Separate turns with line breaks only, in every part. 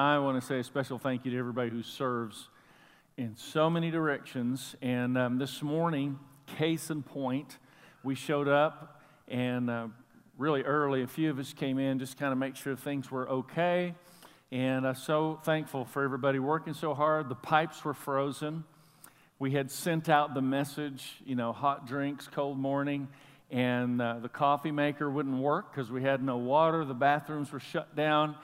I want to say a special thank you to everybody who serves in so many directions. And um, this morning, case in point, we showed up and uh, really early, a few of us came in just kind of make sure things were okay. And I'm so thankful for everybody working so hard. The pipes were frozen. We had sent out the message, you know, hot drinks, cold morning, and uh, the coffee maker wouldn't work because we had no water. The bathrooms were shut down,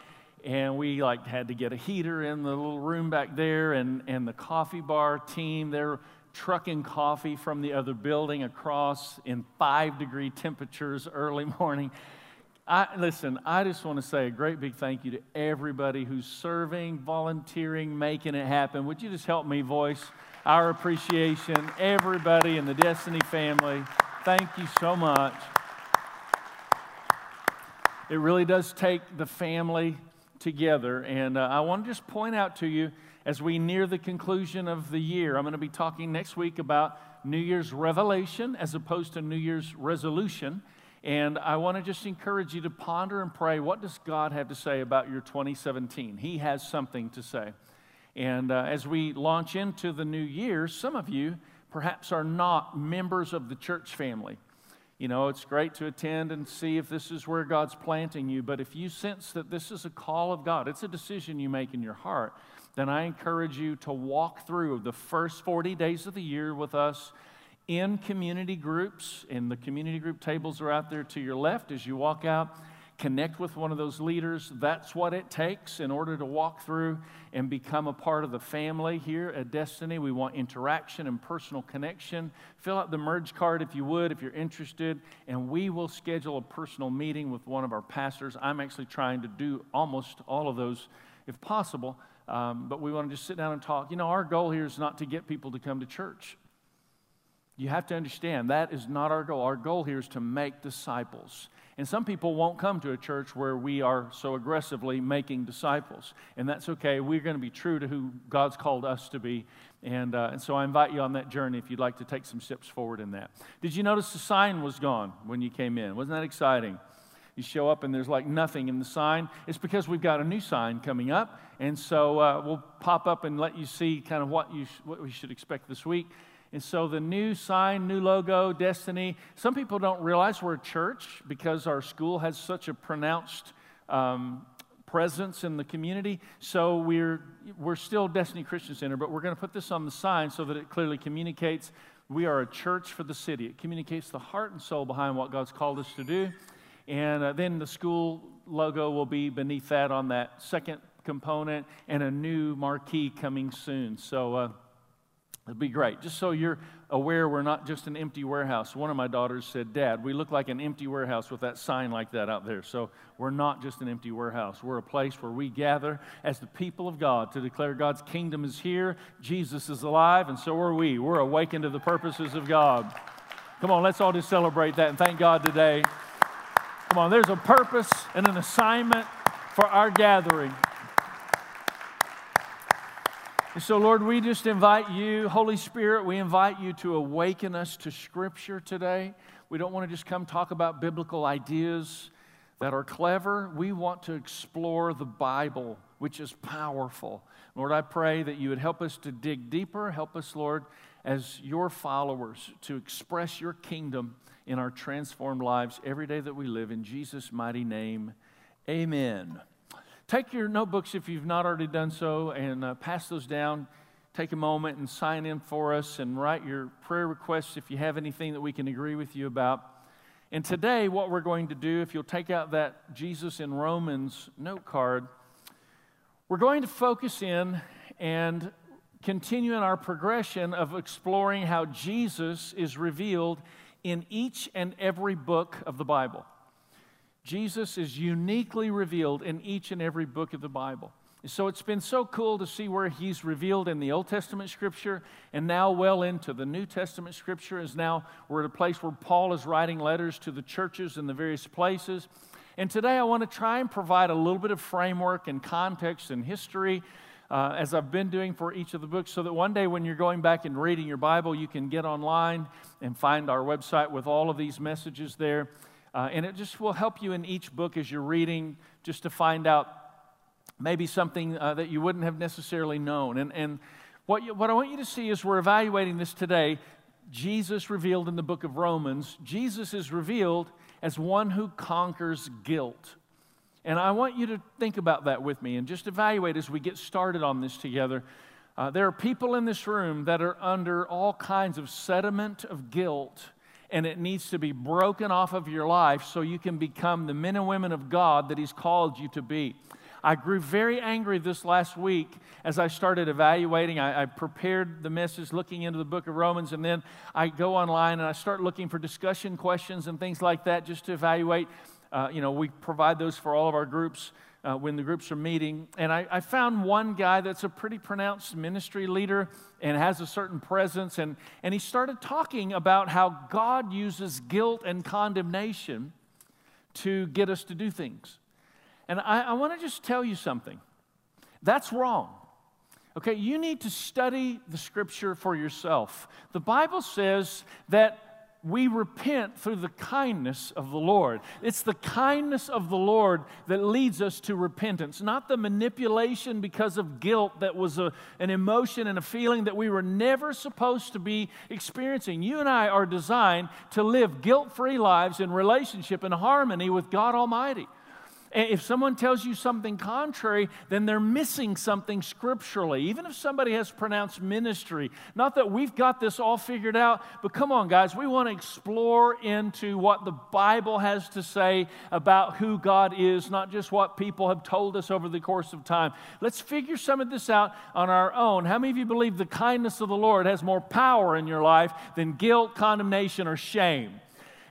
and we like had to get a heater in the little room back there. And, and the coffee bar team, they're trucking coffee from the other building across in five degree temperatures early morning. I, listen, I just want to say a great big thank you to everybody who's serving, volunteering, making it happen. Would you just help me voice our appreciation? Everybody in the Destiny family, thank you so much. It really does take the family together. And uh, I want to just point out to you as we near the conclusion of the year, I'm going to be talking next week about New Year's revelation as opposed to New Year's resolution. And I want to just encourage you to ponder and pray what does God have to say about your 2017? He has something to say. And uh, as we launch into the new year, some of you perhaps are not members of the church family. You know, it's great to attend and see if this is where God's planting you, but if you sense that this is a call of God, it's a decision you make in your heart, then I encourage you to walk through the first 40 days of the year with us in community groups. And the community group tables are out there to your left as you walk out connect with one of those leaders. That's what it takes in order to walk through and become a part of the family here at Destiny. We want interaction and personal connection. Fill out the merge card if you would, if you're interested, and we will schedule a personal meeting with one of our pastors. I'm actually trying to do almost all of those if possible. Um, but we want to just sit down and talk. You know, our goal here is not to get people to come to church. You have to understand that is not our goal. Our goal here is to make disciples. And some people won't come to a church where we are so aggressively making disciples. And that's okay. We're going to be true to who God's called us to be. And, uh, and so I invite you on that journey if you'd like to take some steps forward in that. Did you notice the sign was gone when you came in? Wasn't that exciting? You show up and there's like nothing in the sign. It's because we've got a new sign coming up. And so uh, we'll pop up and let you see kind of what, you sh- what we should expect this week. And so the new sign, new logo, Destiny, some people don't realize we're a church because our school has such a pronounced um, presence in the community. So we're, we're still Destiny Christian Center, but we're going to put this on the sign so that it clearly communicates we are a church for the city. It communicates the heart and soul behind what God's called us to do. And uh, then the school logo will be beneath that on that second component and a new marquee coming soon. So, uh, It'd be great. Just so you're aware, we're not just an empty warehouse. One of my daughters said, Dad, we look like an empty warehouse with that sign like that out there. So we're not just an empty warehouse. We're a place where we gather as the people of God to declare God's kingdom is here, Jesus is alive, and so are we. We're awakened to the purposes of God. Come on, let's all just celebrate that and thank God today. Come on, there's a purpose and an assignment for our gathering. And so, Lord, we just invite you, Holy Spirit, we invite you to awaken us to Scripture today. We don't want to just come talk about biblical ideas that are clever. We want to explore the Bible, which is powerful. Lord, I pray that you would help us to dig deeper. Help us, Lord, as your followers, to express your kingdom in our transformed lives every day that we live. In Jesus' mighty name, amen. Take your notebooks if you've not already done so and uh, pass those down. Take a moment and sign in for us and write your prayer requests if you have anything that we can agree with you about. And today, what we're going to do, if you'll take out that Jesus in Romans note card, we're going to focus in and continue in our progression of exploring how Jesus is revealed in each and every book of the Bible. Jesus is uniquely revealed in each and every book of the Bible. So it's been so cool to see where he's revealed in the Old Testament scripture and now well into the New Testament scripture is now we're at a place where Paul is writing letters to the churches in the various places. And today I want to try and provide a little bit of framework and context and history uh, as I've been doing for each of the books, so that one day when you're going back and reading your Bible, you can get online and find our website with all of these messages there. Uh, and it just will help you in each book as you're reading just to find out maybe something uh, that you wouldn't have necessarily known. And, and what, you, what I want you to see is we're evaluating this today. Jesus revealed in the book of Romans, Jesus is revealed as one who conquers guilt. And I want you to think about that with me and just evaluate as we get started on this together. Uh, there are people in this room that are under all kinds of sediment of guilt, and it needs to be broken off of your life so you can become the men and women of God that He's called you to be. I grew very angry this last week as I started evaluating. I, I, prepared the message looking into the book of Romans, and then I go online and I start looking for discussion questions and things like that just to evaluate. Uh, you know, we provide those for all of our groups uh, when the groups are meeting. And I, I, found one guy that's a pretty pronounced ministry leader and has a certain presence. And, and he started talking about how God uses guilt and condemnation to get us to do things. And I, I want to just tell you something that's wrong. Okay, you need to study the scripture for yourself. The Bible says that we repent through the kindness of the Lord. It's the kindness of the Lord that leads us to repentance, not the manipulation because of guilt that was a, an emotion and a feeling that we were never supposed to be experiencing. You and I are designed to live guilt free lives in relationship and harmony with God Almighty. If someone tells you something contrary, then they're missing something scripturally. Even if somebody has pronounced ministry, not that we've got this all figured out, but come on, guys, we want to explore into what the Bible has to say about who God is, not just what people have told us over the course of time. Let's figure some of this out on our own. How many of you believe the kindness of the Lord has more power in your life than guilt, condemnation, or shame?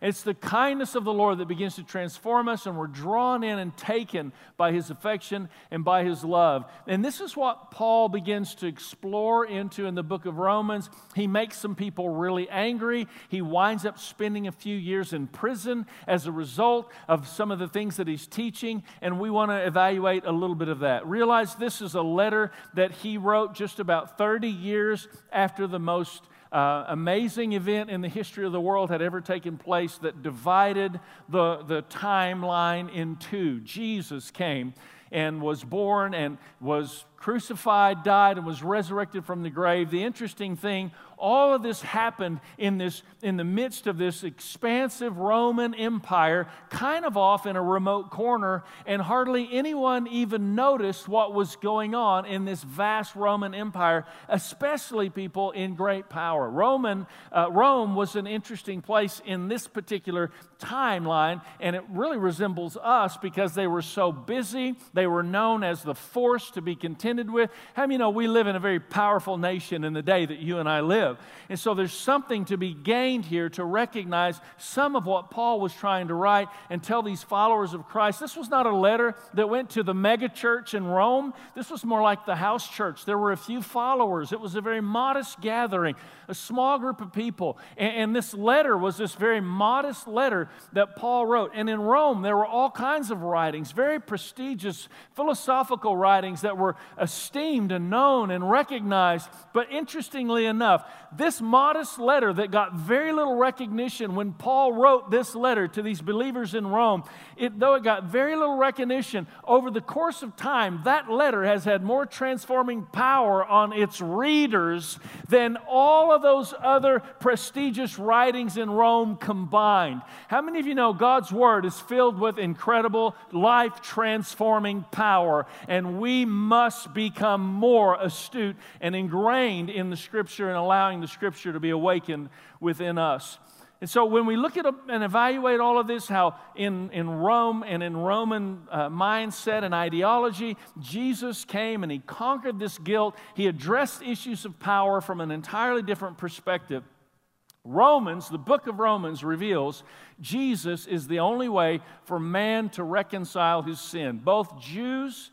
It's the kindness of the Lord that begins to transform us, and we're drawn in and taken by His affection and by His love. And this is what Paul begins to explore into in the book of Romans. He makes some people really angry. He winds up spending a few years in prison as a result of some of the things that he's teaching, and we want to evaluate a little bit of that. Realize this is a letter that he wrote just about 30 years after the most uh, amazing event in the history of the world had ever taken place that divided the, the timeline in two. Jesus came and was born and was crucified, died, and was resurrected from the grave. The interesting thing, all of this happened in, this, in the midst of this expansive Roman Empire, kind of off in a remote corner, and hardly anyone even noticed what was going on in this vast Roman Empire, especially people in great power. Roman, uh, Rome was an interesting place in this particular timeline, and it really resembles us because they were so busy. They were known as the force to be contended with. How many know we live in a very powerful nation in the day that you and I live? And so there's something to be gained here to recognize some of what Paul was trying to write and tell these followers of Christ. This was not a letter that went to the mega church in Rome, this was more like the house church. There were a few followers, it was a very modest gathering, a small group of people. And, and this letter was this very modest letter that Paul wrote. And in Rome, there were all kinds of writings, very prestigious philosophical writings that were esteemed and known and recognized. But interestingly enough, this modest letter that got very little recognition when Paul wrote this letter to these believers in Rome, it, though it got very little recognition over the course of time, that letter has had more transforming power on its readers than all of those other prestigious writings in Rome combined. How many of you know God's Word is filled with incredible, life transforming power, and we must become more astute and ingrained in the Scripture and allowing the Scripture to be awakened within us. And so when we look at and evaluate all of this, how in, in Rome and in Roman uh, mindset and ideology, Jesus came and he conquered this guilt. He addressed issues of power from an entirely different perspective. Romans, the book of Romans reveals Jesus is the only way for man to reconcile his sin, both Jews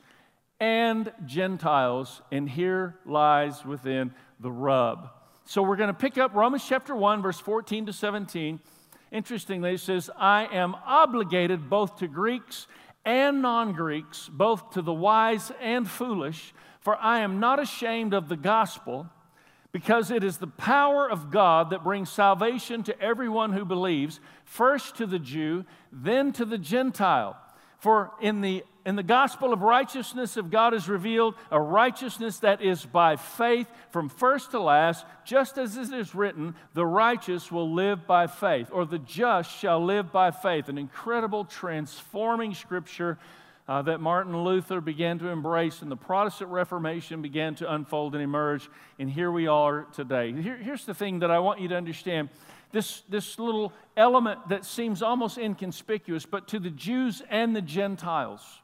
and Gentiles. And here lies within the rub. So we're going to pick up Romans chapter 1, verse 14 to 17. Interestingly, it says, I am obligated both to Greeks and non Greeks, both to the wise and foolish, for I am not ashamed of the gospel because it is the power of God that brings salvation to everyone who believes, first to the Jew, then to the Gentile. For in the in the gospel of righteousness of God is revealed, a righteousness that is by faith from first to last, just as it is written, the righteous will live by faith, or the just shall live by faith. An incredible, transforming scripture uh, that Martin Luther began to embrace and the Protestant Reformation began to unfold and emerge. And here we are today. Here, here's the thing that I want you to understand this, this little element that seems almost inconspicuous, but to the Jews and the Gentiles.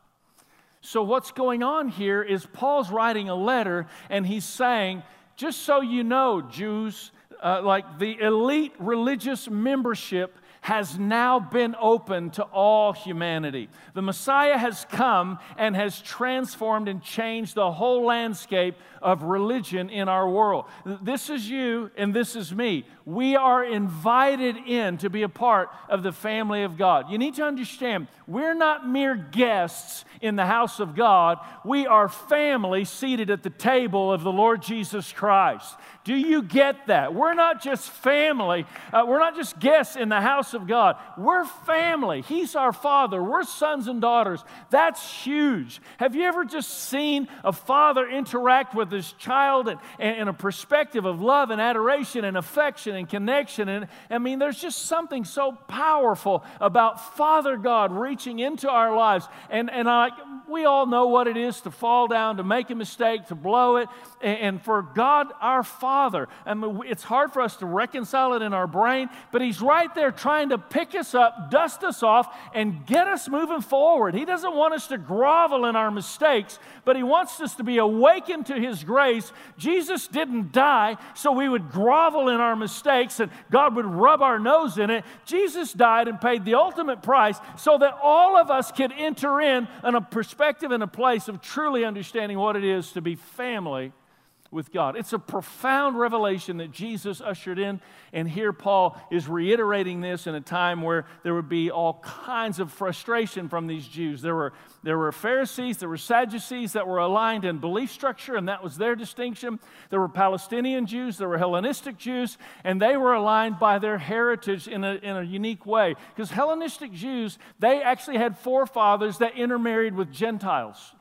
So, what's going on here is Paul's writing a letter and he's saying, just so you know, Jews, uh, like the elite religious membership has now been open to all humanity. The Messiah has come and has transformed and changed the whole landscape of religion in our world. This is you and this is me. We are invited in to be a part of the family of God. You need to understand, we're not mere guests in the house of God, we are family seated at the table of the Lord Jesus Christ. Do you get that? We're not just family, uh, we're not just guests in the house of God. We're family. He's our Father. We're sons and daughters. That's huge. Have you ever just seen a father interact with his child and, in a perspective of love and adoration and affection and connection? And I mean, there's just something so powerful about Father God reaching into our lives. And, and I, we all know what it is to fall down, to make a mistake, to blow it. And, for God, our Father, I mean, it's hard for us to reconcile it in our brain, but He's right there trying to pick us up, dust us off, and get us moving forward. He doesn't want us to grovel in our mistakes, but He wants us to be awakened to His grace. Jesus didn't die so we would grovel in our mistakes and God would rub our nose in it. Jesus died and paid the ultimate price so that all of us could enter in on a perspective and a place of truly understanding what it is to be family with God. It's a profound revelation that Jesus ushered in, and here Paul is reiterating this in a time where there would be all kinds of frustration from these Jews. There were, there were Pharisees, there were Sadducees that were aligned in belief structure, and that was their distinction. There were Palestinian Jews, there were Hellenistic Jews, and they were aligned by their heritage in a, in a unique way. Because Hellenistic Jews, they actually had forefathers that intermarried with Gentiles.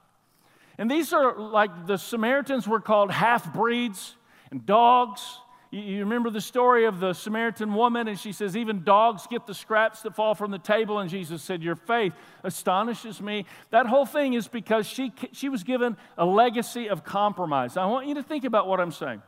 And these are like the Samaritans were called half breeds and dogs. You, remember the story of the Samaritan woman, and she says, Even dogs get the scraps that fall from the table. And Jesus said, Your faith astonishes me. That whole thing is because she, she was given a legacy of compromise. I want you to think about what I'm saying.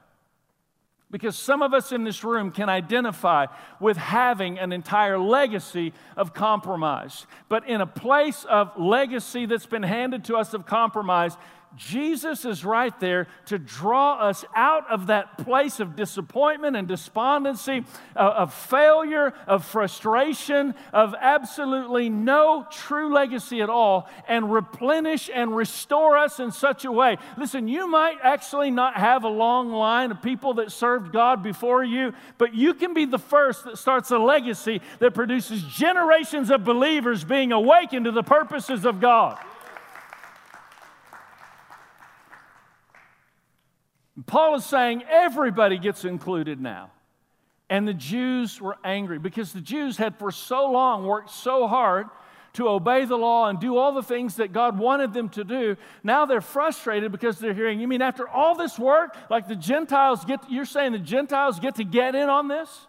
Because some of us in this room can identify with having an entire legacy of compromise. But in a place of legacy that's been handed to us of compromise, Jesus is right there to draw us out of that place of disappointment and despondency, uh, of failure, of frustration, of absolutely no true legacy at all, and replenish and restore us in such a way. Listen, you might actually not have a long line of people that served God before you, but you can be the first that starts a legacy that produces generations of believers being awakened to the purposes of God. Paul is saying everybody gets included now. And the Jews were angry because the Jews had for so long worked so hard to obey the law and do all the things that God wanted them to do. Now they're frustrated because they're hearing, you mean after all this work, like the Gentiles get, you're saying the Gentiles get to get in on this?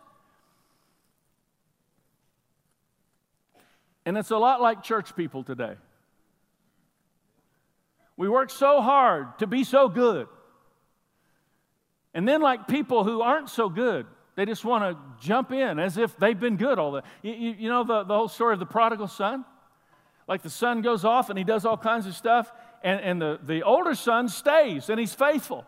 And it's a lot like church people today. We work so hard to be so good. And then, like people who aren't so good, they just want to jump in as if they've been good all the you, you, you know the, the whole story of the prodigal son? Like the son goes off and he does all kinds of stuff, and, and the, the older son stays and he's faithful.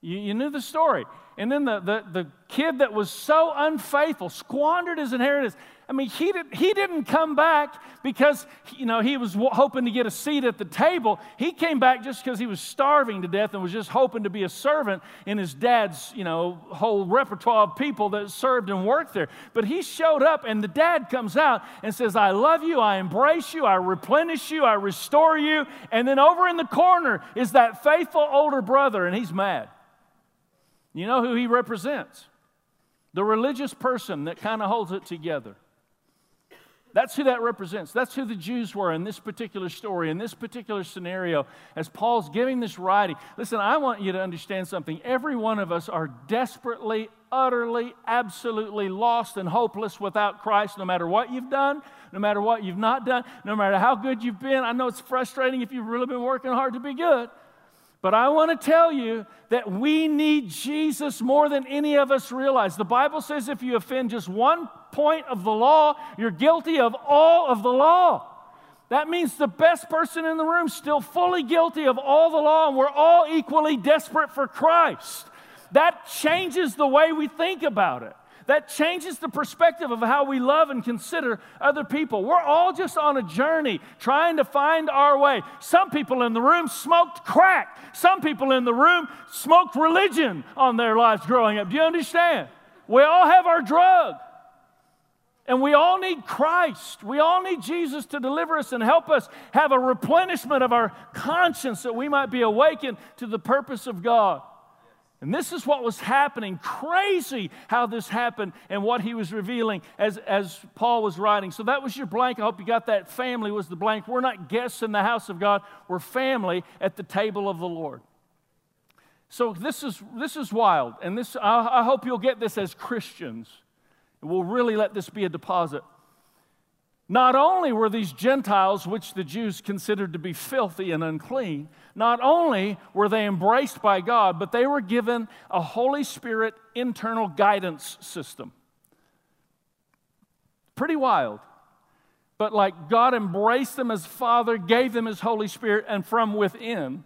You, you knew the story. And then the, the, the kid that was so unfaithful squandered his inheritance. I mean, he, did, he didn't come back because, you know, he was hoping to get a seat at the table. He came back just because he was starving to death and was just hoping to be a servant in his dad's, you know, whole repertoire of people that served and worked there. But he showed up, and the dad comes out and says, I love you, I embrace you, I replenish you, I restore you. And then over in the corner is that faithful older brother, and he's mad. You know who he represents? The religious person that kind of holds it together. That's who that represents. That's who the Jews were in this particular story, in this particular scenario, as Paul's giving this writing. Listen, I want you to understand something. Every one of us are desperately, utterly, absolutely lost and hopeless without Christ, no matter what you've done, no matter what you've not done, no matter how good you've been. I know it's frustrating if you've really been working hard to be good. But I want to tell you that we need Jesus more than any of us realize. The Bible says if you offend just one point of the law, you're guilty of all of the law. That means the best person in the room still fully guilty of all the law, and we're all equally desperate for Christ. That changes the way we think about it. That changes the perspective of how we love and consider other people. We're all just on a journey trying to find our way. Some people in the room smoked crack, some people in the room smoked religion on their lives growing up. Do you understand? We all have our drug. And we all need Christ. We all need Jesus to deliver us and help us have a replenishment of our conscience that we might be awakened to the purpose of God. And this is what was happening. Crazy how this happened and what he was revealing as, as Paul was writing. So that was your blank. I hope you got that. Family was the blank. We're not guests in the house of God, we're family at the table of the Lord. So this is, this is wild. And this, I, I hope you'll get this as Christians. We'll really let this be a deposit. Not only were these Gentiles, which the Jews considered to be filthy and unclean, not only were they embraced by God, but they were given a Holy Spirit internal guidance system. Pretty wild. But like God embraced them as Father, gave them His Holy Spirit, and from within,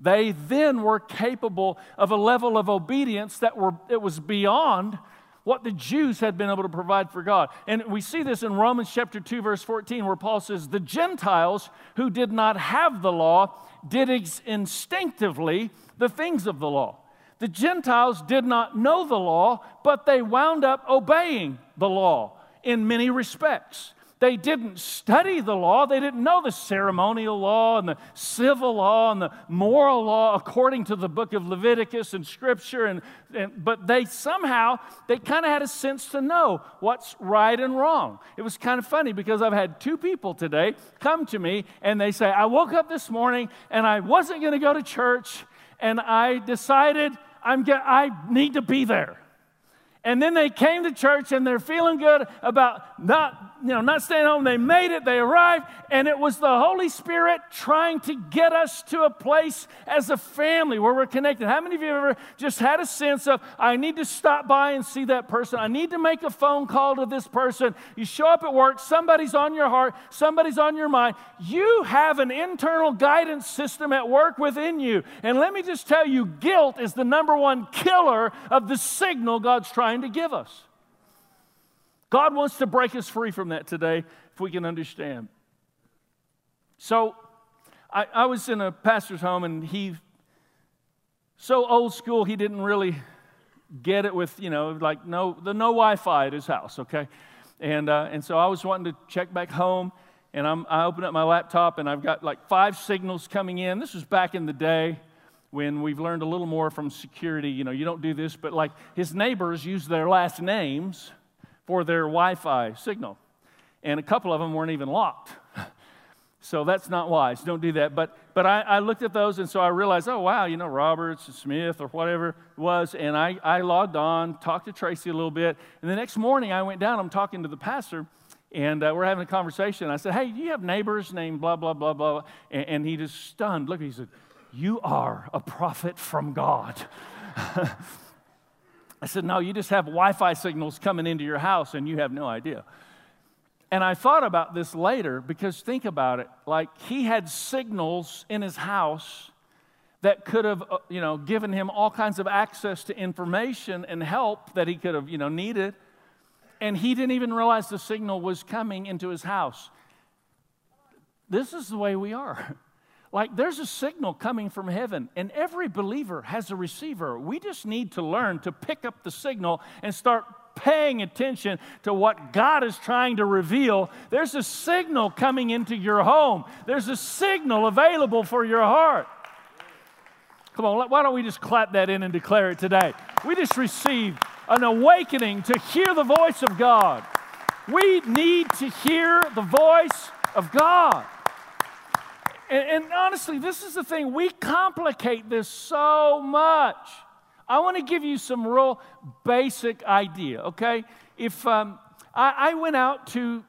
they then were capable of a level of obedience that were, it was beyond what the Jews had been able to provide for God. And we see this in Romans chapter 2 verse 14 where Paul says the Gentiles who did not have the law did instinctively the things of the law. The Gentiles did not know the law, but they wound up obeying the law in many respects. They didn't study the law. They didn't know the ceremonial law and the civil law and the moral law according to the book of Leviticus and Scripture. And, and but they somehow they kind of had a sense to know what's right and wrong. It was kind of funny because I've had two people today come to me and they say, "I woke up this morning and I wasn't going to go to church, and I decided I'm I need to be there." And then they came to church and they're feeling good about not you know, not staying home. They made it, they arrived, and it was the Holy Spirit trying to get us to a place as a family where we're connected. How many of you have ever just had a sense of, I need to stop by and see that person? I need to make a phone call to this person. You show up at work, somebody's on your heart, somebody's on your mind. You have an internal guidance system at work within you. And let me just tell you, guilt is the number one killer of the signal God's trying to give us. God wants to break us free from that today if we can understand. So, I, I was in a pastor's home and he, so old school, he didn't really get it with, you know, like no, the no Wi Fi at his house, okay? And, uh, and so I was wanting to check back home and I'm, I open up my laptop and I've got like five signals coming in. This was back in the day when we've learned a little more from security. You know, you don't do this, but like his neighbors use their last names for their Wi Fi signal. And a couple of them weren't even locked. So that's not wise. Don't do that. But, but I, I, looked at those and so I realized, oh, wow, you know, Roberts, Smith, or whatever it was. And I, I logged on, talked to Tracy a little bit. And the next morning I went down, I'm talking to the pastor, and uh, we're having a conversation. I said, hey, do you have neighbors named blah, blah, blah, blah? And, and he just stunned. Look, he said, you are a prophet from God. I said, No, you just have Wi Fi signals coming into your house and you have no idea. And I thought about this later because think about it. Like he had signals in his house that could have, uh, you know, given him all kinds of access to information and help that he could have, you know, needed. And he didn't even realize the signal was coming into his house. This is the way we are. Like there's a signal coming from heaven, and every believer has a receiver. We just need to learn to pick up the signal and start paying attention to what God is trying to reveal. There's a signal coming into your home, there's a signal available for your heart. Come on, why don't we just clap that in and declare it today? We just received an awakening to hear the voice of God. We need to hear the voice of God. And, and, honestly, this is the thing. We complicate this so much. I want to give you some real basic idea, okay? If um, I, I, went out to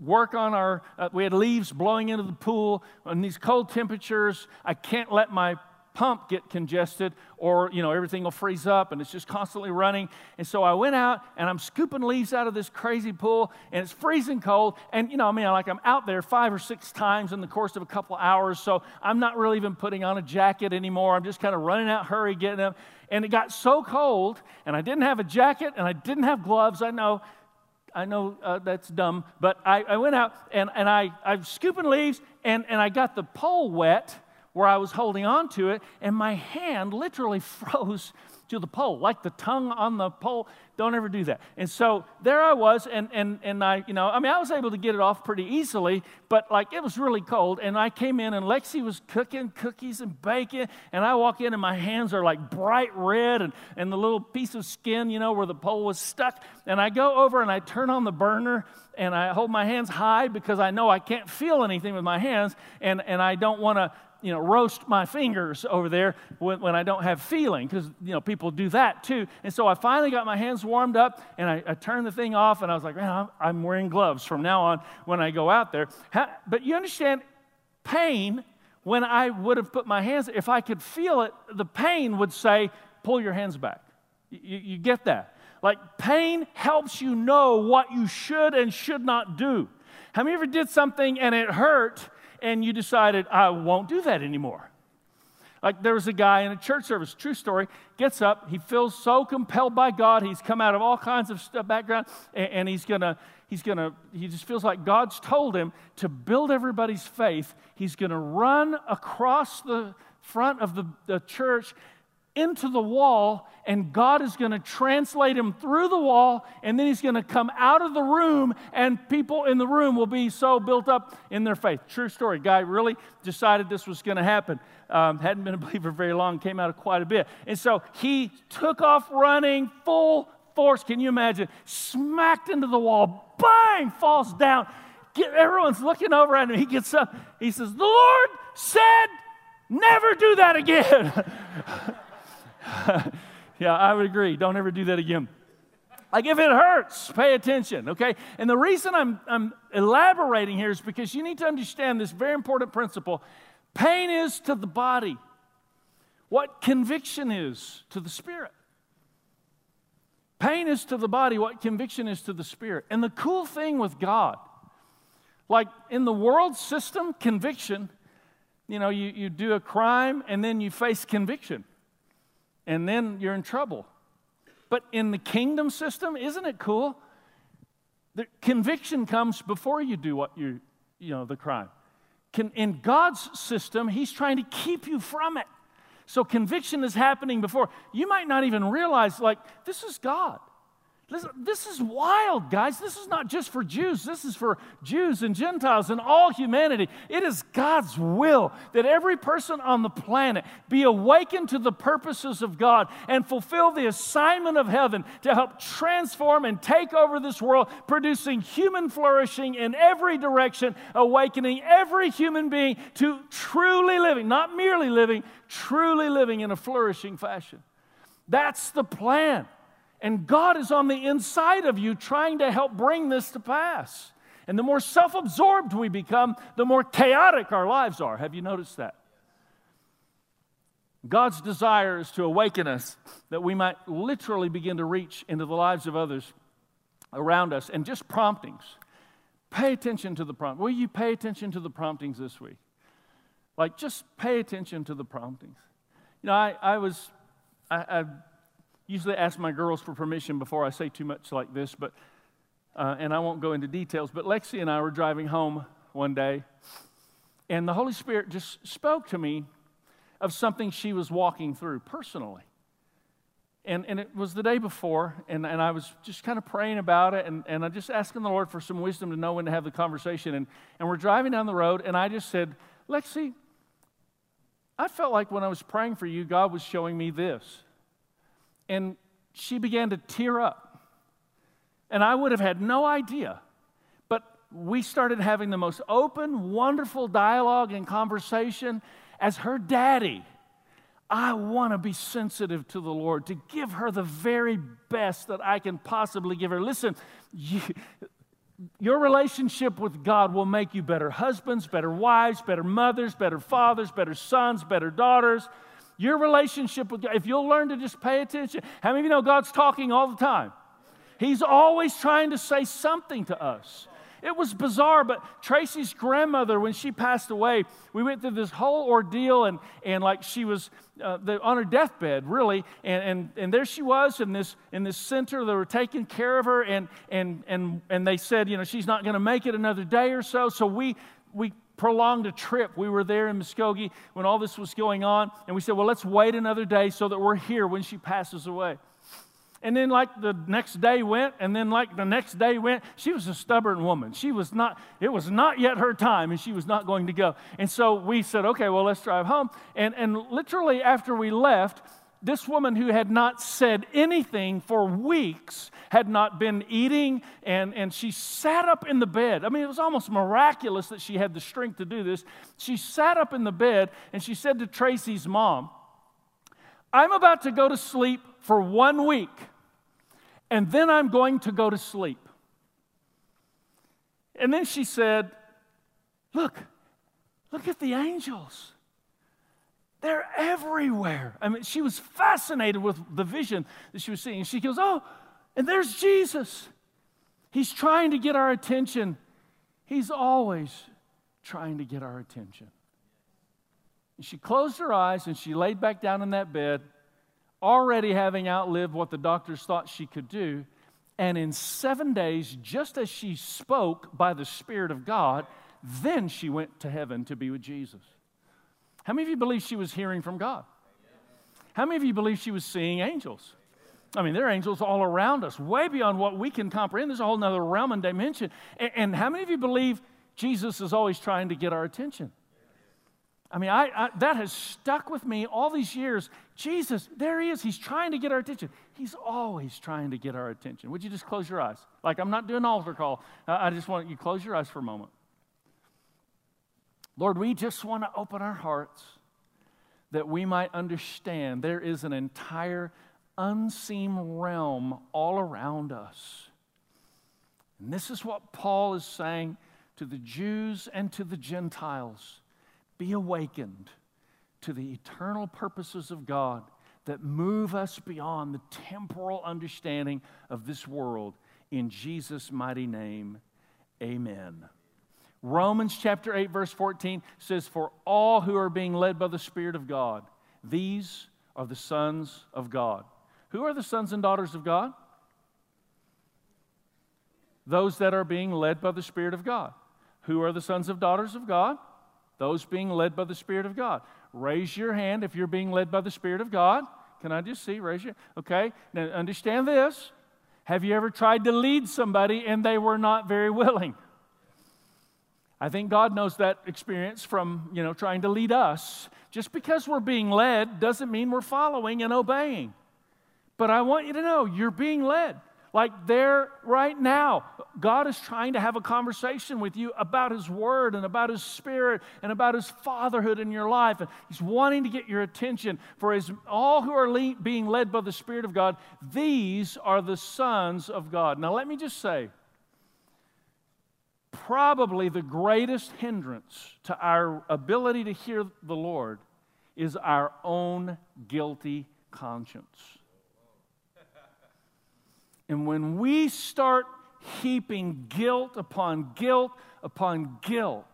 work on our, uh, we had leaves blowing into the pool in these cold temperatures. I can't let my pump get congested or you know everything will freeze up and it's just constantly running. And so i went out and i'm scooping leaves out of this crazy pool and it's freezing cold. And you know i mean like i'm out there five or six times in the course of a couple hours. So i'm not really even putting on a jacket anymore. I'm just kind of running out hurry getting them and it got so cold and i didn't have a jacket and i didn't have gloves. I know I know uh, that's dumb, but I, I went out and, and I, I was scooping leaves and, and I got the pole wet where I was holding on to it, and my hand literally froze to the pole, like the tongue on the pole. Don't ever do that. And so there I was, and, and, and I, you know, I mean, I was able to get it off pretty easily, but like it was really cold. And I came in, and Lexi was cooking cookies and bacon, and I walk in, and my hands are like bright red, and, and the little piece of skin, you know, where the pole was stuck. And I go over and I turn on the burner, and I hold my hands high because I know I can't feel anything with my hands, and, and I don't want to you know, roast my fingers over there when, when I don't have feeling, because, you know, people do that too. And so I finally got my hands warmed up and I, I turned the thing off and I was like, man, I'm, I'm wearing gloves from now on when I go out there. But you understand, pain, when I would have put my hands, if I could feel it, the pain would say, pull your hands back. You, you get that? Like pain helps you know what you should and should not do. Have you ever did something and it hurt and you decided, I won't do that anymore. Like there was a guy in a church service, true story, gets up, he feels so compelled by God, he's come out of all kinds of stuff, background, and, and he's gonna, he's gonna, he just feels like God's told him to build everybody's faith. He's gonna run across the front of the, the church into the wall, and God is going to translate him through the wall, and then he's going to come out of the room, and people in the room will be so built up in their faith. True story. Guy really decided this was going to happen. Um, hadn't been a believer very long, came out of quite a bit. And so he took off running full force. Can you imagine? Smacked into the wall, bang, falls down. Get, everyone's looking over at him. He gets up. He says, The Lord said, Never do that again. yeah, I would agree. Don't ever do that again. Like if it hurts, pay attention, okay? And the reason I'm, I'm elaborating here is because you need to understand this very important principle. Pain is to the body what conviction is to the spirit. Pain is to the body what conviction is to the spirit. And the cool thing with God, like in the world system, conviction, you know, you, you do a crime and then you face conviction and then you're in trouble. But in the kingdom system, isn't it cool? The conviction comes before you do what you, you know, the crime. Can, in God's system, He's trying to keep you from it. So conviction is happening before. You might not even realize, like, this is God. This is wild, guys. This is not just for Jews. This is for Jews and Gentiles and all humanity. It is God's will that every person on the planet be awakened to the purposes of God and fulfill the assignment of heaven to help transform and take over this world, producing human flourishing in every direction, awakening every human being to truly living, not merely living, truly living in a flourishing fashion. That's the plan. And God is on the inside of you trying to help bring this to pass. And the more self absorbed we become, the more chaotic our lives are. Have you noticed that? God's desire is to awaken us that we might literally begin to reach into the lives of others around us and just promptings. Pay attention to the prompt. Will you pay attention to the promptings this week? Like, just pay attention to the promptings. You know, I, I was, I, I usually ask my girls for permission before I say too much like this, but, uh, and I won't go into details, but Lexi and I were driving home one day, and the Holy Spirit just spoke to me of something she was walking through personally. And, and it was the day before, and, and I was just kind of praying about it, and, and I'm just asking the Lord for some wisdom to know when to have the conversation. And, and we're driving down the road, and I just said, Lexi, I felt like when I was praying for you, God was showing me this. And she began to tear up. And I would have had no idea. But we started having the most open, wonderful dialogue and conversation as her daddy. I want to be sensitive to the Lord, to give her the very best that I can possibly give her. Listen, you, your relationship with God will make you better husbands, better wives, better mothers, better fathers, better sons, better daughters. Your relationship with God, if you'll learn to just pay attention, how many of you know God's talking all the time? He's always trying to say something to us. It was bizarre, but Tracy's grandmother, when she passed away, we went through this whole ordeal, and, and like she was uh, the, on her deathbed, really, and, and, and there she was in this, in this center. They were taking care of her, and, and, and, and they said, you know, she's not going to make it another day or so. So we, we prolonged a trip. We were there in Muskogee when all this was going on, and we said, well, let's wait another day so that we're here when she passes away. And then, like the next day went, and then, like the next day went. She was a stubborn woman. She was not, it was not yet her time, and she was not going to go. And so we said, okay, well, let's drive home. And, and literally, after we left, this woman who had not said anything for weeks had not been eating, and, and she sat up in the bed. I mean, it was almost miraculous that she had the strength to do this. She sat up in the bed, and she said to Tracy's mom, I'm about to go to sleep for one week and then I'm going to go to sleep. And then she said, Look, look at the angels. They're everywhere. I mean, she was fascinated with the vision that she was seeing. She goes, Oh, and there's Jesus. He's trying to get our attention. He's always trying to get our attention. And she closed her eyes and she laid back down in that bed already having outlived what the doctors thought she could do. And in seven days, just as she spoke by the Spirit of God, then she went to heaven to be with Jesus. How many of you believe she was hearing from God? How many of you believe she was seeing angels? I mean, there are angels all around us, way beyond what we can comprehend. There's a whole other realm and dimension. And, how many of you believe Jesus is always trying to get our attention? I mean, I, I, that has stuck with me all these years. Jesus, there he is. He's trying to get our attention. He's always trying to get our attention. Would you just close your eyes? Like, I'm not doing an altar call. I just want you to close your eyes for a moment. Lord, we just want to open our hearts that we might understand there is an entire unseen realm all around us. And this is what Paul is saying to the Jews and to the Gentiles be awakened to the eternal purposes of God that move us beyond the temporal understanding of this world. In Jesus' mighty name, amen. Romans chapter 8, verse 14 says, For all who are being led by the Spirit of God, these are the sons of God. Who are the sons and daughters of God? Those that are being led by the Spirit of God. Who are the sons and daughters of God? Those being led by the Spirit of God. Raise your hand if you're being led by the Spirit of God. Can I just see? Raise your Okay. Now understand this. Have you ever tried to lead somebody and they were not very willing? I think God knows that experience from, you know, trying to lead us. Just because we're being led doesn't mean we're following and obeying. But I want you to know you're being led. Like there, right now, God is trying to have a conversation with you about His Word and about His Spirit and about His fatherhood in your life. And He's wanting to get your attention. For his, all who are le- being led by the Spirit of God, these are the sons of God. Now, let me just say, probably the greatest hindrance to our ability to hear the Lord is our own guilty conscience. And when we start heaping guilt upon guilt upon guilt,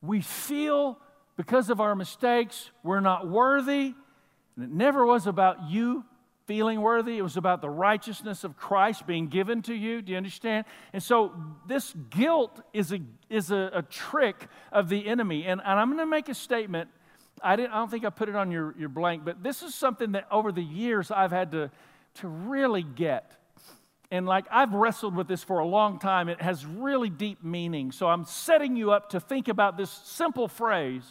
we feel because of our mistakes we're not worthy. And it never was about you feeling worthy, it was about the righteousness of Christ being given to you. Do you understand? And so this guilt is a, is a, a trick of the enemy. And, and I'm going to make a statement. I, didn't, I don't think I put it on your, your blank, but this is something that over the years I've had to, to really get. And like I've wrestled with this for a long time, it has really deep meaning. So I'm setting you up to think about this simple phrase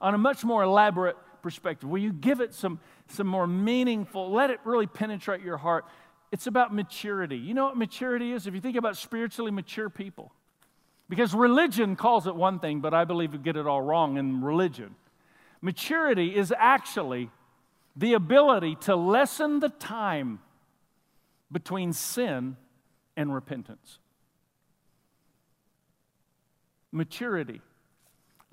on a much more elaborate perspective. Will you give it some, some more meaningful, let it really penetrate your heart? it's about maturity. You know what maturity is? If you think about spiritually mature people, because religion calls it one thing, but I believe we get it all wrong in religion. Maturity is actually the ability to lessen the time between sin and repentance. Maturity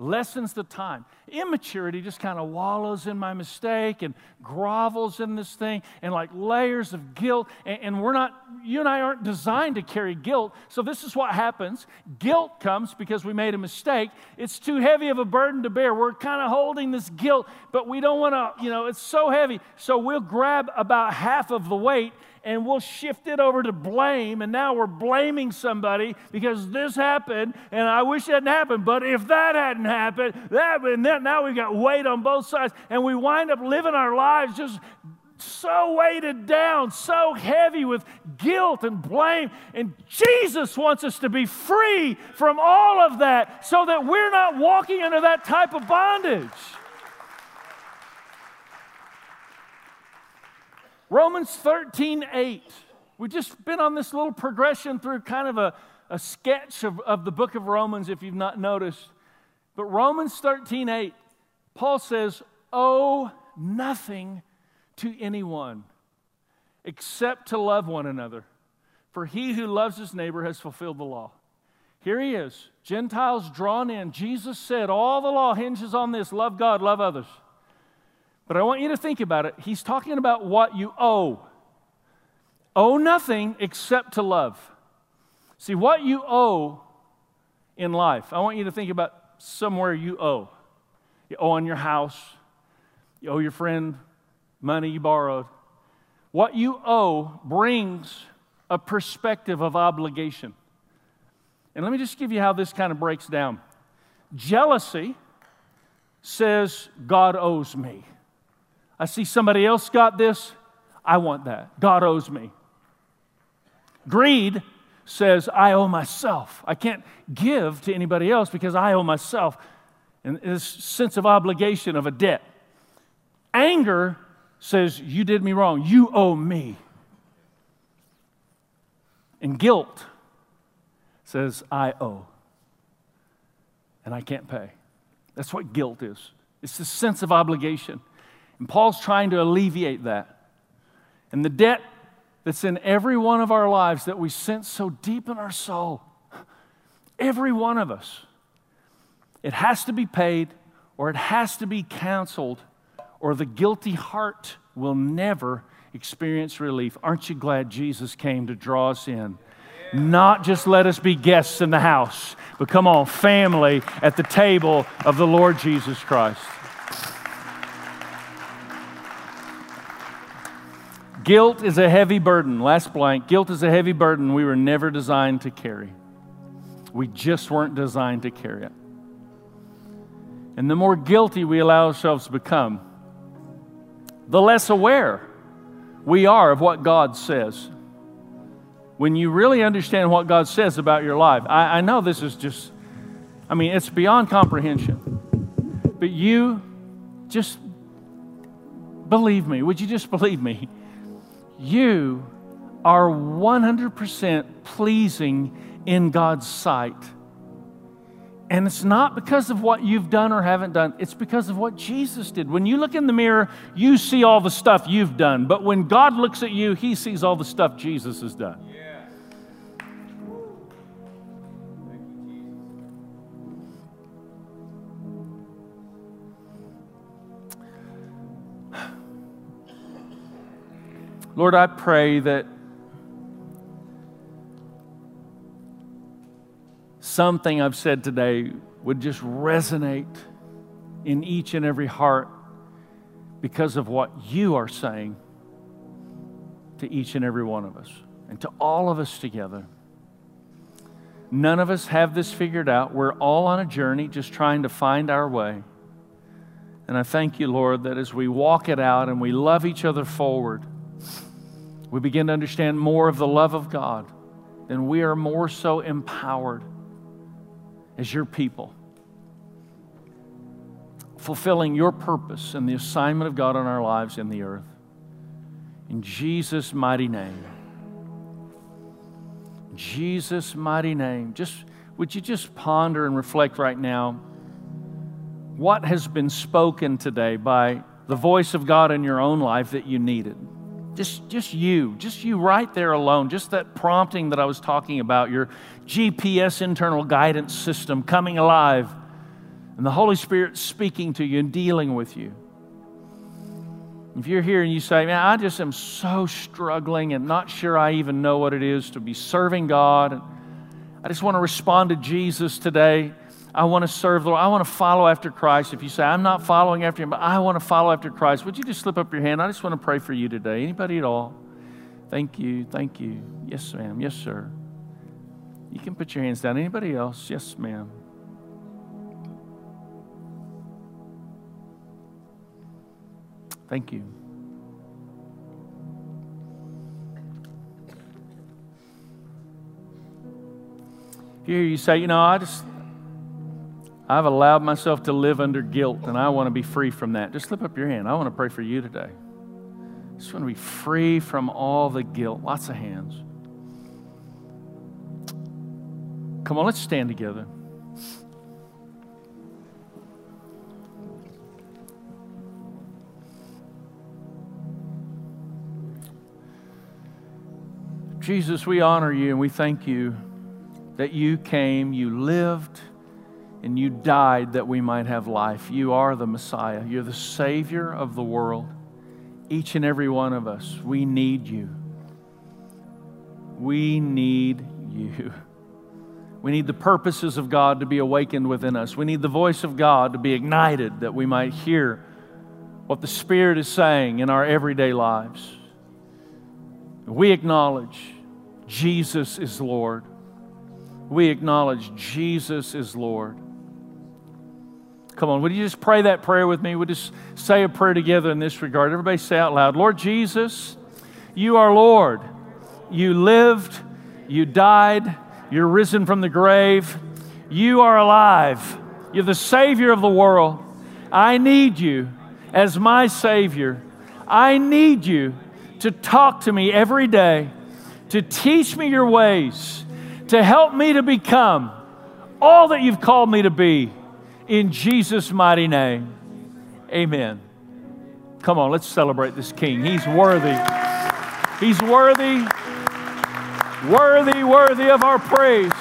lessens the time. Immaturity just kind of wallows in my mistake and grovels in this thing and like layers of guilt. And, and, we're not, you and I aren't designed to carry guilt. So this is what happens guilt comes because we made a mistake. It's too heavy of a burden to bear. We're kind of holding this guilt, but we don't want to, you know, it's so heavy. So we'll grab about half of the weight and we'll shift it over to blame. And now we're blaming somebody because this happened and I wish it hadn't happened. But if that hadn't happened, that, and then, now we've got weight on both sides. And we wind up living our lives just so weighted down, so heavy with guilt and blame. And Jesus wants us to be free from all of that so that we're not walking under that type of bondage. Romans 13, 8. We've just been on this little progression through kind of a, a sketch of, of the book of Romans, if you've not noticed. But Romans 13, 8, Paul says, Owe nothing to anyone except to love one another. For he who loves his neighbor has fulfilled the law. Here he is, Gentiles drawn in. Jesus said, All the law hinges on this love God, love others. But I want you to think about it. He's talking about what you owe. Owe nothing except to love. See, what you owe in life, I want you to think about somewhere you owe. You owe on your house, you owe your friend money you borrowed. What you owe brings a perspective of obligation. And let me just give you how this kind of breaks down. Jealousy says, God owes me. I see somebody else got this. I want that. God owes me. Greed says, I owe myself. I can't give to anybody else because I owe myself. And this sense of obligation of a debt. Anger says, You did me wrong. You owe me. And guilt says, I owe. And I can't pay. That's what guilt is it's the sense of obligation. And Paul's trying to alleviate that. And the debt that's in every one of our lives that we sense so deep in our soul, every one of us, it has to be paid or it has to be canceled, or the guilty heart will never experience relief. Aren't you glad Jesus came to draw us in? Not just let us be guests in the house, but come on, family at the table of the Lord Jesus Christ. Guilt is a heavy burden. Last blank. Guilt is a heavy burden we were never designed to carry. We just weren't designed to carry it. And the more guilty we allow ourselves to become, the less aware we are of what God says. When you really understand what God says about your life, I, I know this is just, I mean, it's beyond comprehension. But you just believe me. Would you just believe me? You are 100% pleasing in God's sight. And it's not because of what you've done or haven't done, it's because of what Jesus did. When you look in the mirror, you see all the stuff you've done. But when God looks at you, he sees all the stuff Jesus has done. Lord, I pray that something I've said today would just resonate in each and every heart because of what you are saying to each and every one of us and to all of us together. None of us have this figured out. We're all on a journey just trying to find our way. And I thank you, Lord, that as we walk it out and we love each other forward, we begin to understand more of the love of God, then we are more so empowered as your people, fulfilling your purpose and the assignment of God on our lives in the earth. In Jesus' mighty name. Jesus' mighty name. Just would you just ponder and reflect right now what has been spoken today by the voice of God in your own life that you needed? Just, just you, just you right there alone, just that prompting that I was talking about, your GPS internal guidance system coming alive, and the Holy Spirit speaking to you and dealing with you. If you're here and you say, Man, I just am so struggling and not sure I even know what it is to be serving God, I just want to respond to Jesus today. I want to serve the Lord. I want to follow after Christ. If you say, I'm not following after him, but I want to follow after Christ, would you just slip up your hand? I just want to pray for you today. Anybody at all? Thank you. Thank you. Yes, ma'am. Yes, sir. You can put your hands down. Anybody else? Yes, ma'am. Thank you. Here you say, you know, I just I've allowed myself to live under guilt and I want to be free from that. Just slip up your hand. I want to pray for you today. I just want to be free from all the guilt. Lots of hands. Come on, let's stand together. Jesus, we honor you and we thank you that you came, you lived and you died that we might have life. You are the Messiah, you're the Savior of the world. Each and every one of us, we need you. We need you. We need the purposes of God to be awakened within us. We need the voice of God to be ignited that we might hear what the Spirit is saying in our everyday lives. We acknowledge Jesus is Lord. We acknowledge Jesus is Lord. Come on, would you just pray that prayer with me? We'll just say a prayer together in this regard. Everybody say out loud Lord Jesus, you are Lord. You lived, you died, you're risen from the grave, you are alive. You're the Savior of the world. I need you as my Savior. I need you to talk to me every day, to teach me your ways, to help me to become all that you've called me to be in Jesus' mighty name. Amen. Come on, let's celebrate this King. He's worthy. He's worthy, worthy, worthy of our praise.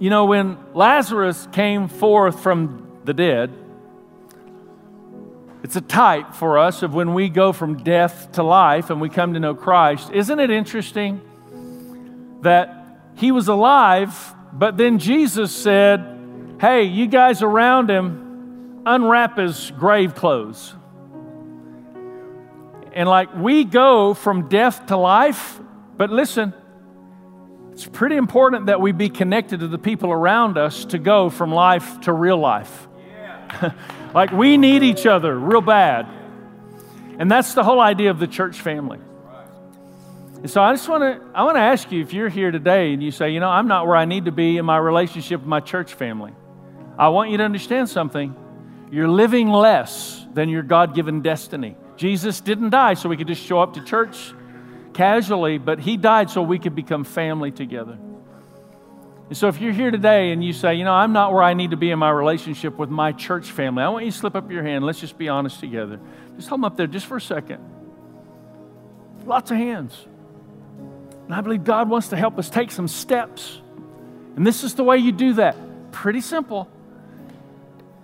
You know, when Lazarus came forth from the dead, it's a type for us of when we go from death to life and we come to know Christ. Isn't it interesting that he was alive, but then Jesus said, Hey, you guys around him, unwrap his grave clothes. And like we go from death to life, but listen, it's pretty important that we be connected to the people around us to go from life to real life. Like we need each other real bad. And that's the whole idea of the church family. And so I just want to I want to ask you if you're here today and you say, "You know, I'm not where I need to be in my relationship with my church family." I want you to understand something. You're living less than your God-given destiny. Jesus didn't die so we could just show up to church casually, but he died so we could become family together. And so if you're here today and you say, you know, I'm not where I need to be in my relationship with my church family, I want you to slip up your hand. Let's just be honest together. Just hold them up there just for a second. Lots of hands. And I believe God wants to help us take some steps. And this is the way you do that. Pretty simple.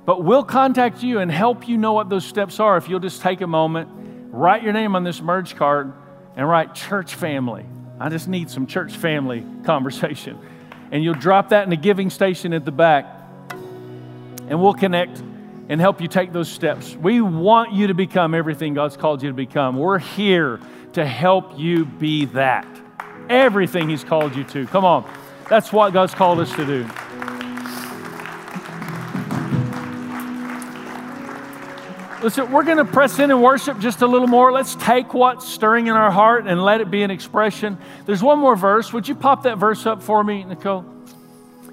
But we'll contact you and help you know what those steps are if you'll just take a moment, write your name on this merge card, and write church family. I just need some church family conversation and you'll drop that in the giving station at the back, and we'll connect and help you take those steps. We want you to become everything God's called you to become. We're here to help you be that. Everything He's called you to. Come on. That's what God's called us to do. Listen, we're going to press in and worship just a little more. Let's take what's stirring in our heart and let it be an expression. There's one more verse. Would you pop that verse up for me, Nicole?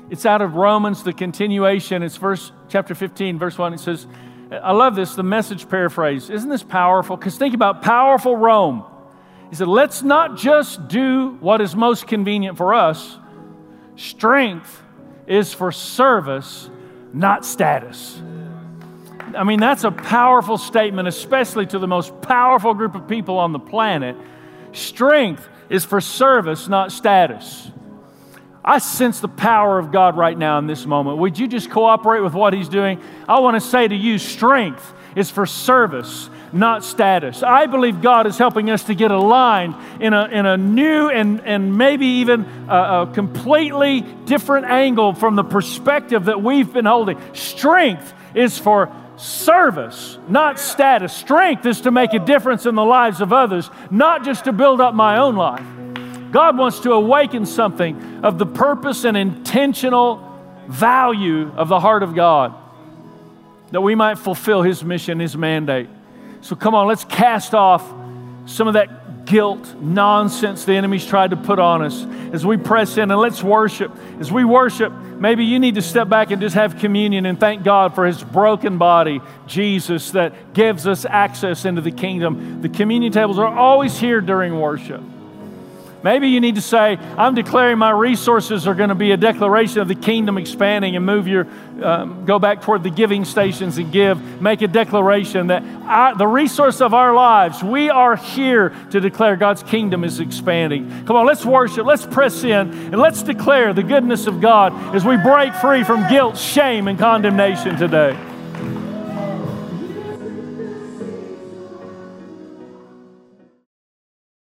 It's out of Romans, the continuation. It's verse chapter 15, verse 1. It says, I love this, the message paraphrase. Isn't this powerful? Because think about powerful Rome. He said, let's not just do what is most convenient for us. Strength is for service, not status. I mean, that's a powerful statement, especially to the most powerful group of people on the planet. Strength is for service, not status. I sense the power of God right now in this moment. Would you just cooperate with what He's doing? I want to say to you strength is for service, not status. I believe God is helping us to get aligned in a, in a new and, and maybe even a, a completely different angle from the perspective that we've been holding. Strength is for service, not status. Strength is to make a difference in the lives of others, not just to build up my own life. God wants to awaken something of the purpose and intentional value of the heart of God that we might fulfill His mission, His mandate. So come on, let's cast off some of that guilt, nonsense the enemy's tried to put on us as we press in and let's worship. As we worship, maybe you need to step back and just have communion and thank God for His broken body, Jesus, that gives us access into the kingdom. The communion tables are always here during worship. Maybe you need to say, I'm declaring my resources are going to be a declaration of the kingdom expanding and move your, um, go back toward the giving stations and give. Make a declaration that I, the resource of our lives, we are here to declare God's kingdom is expanding. Come on, let's worship, let's press in, and let's declare the goodness of God as we break free from guilt, shame, and condemnation today.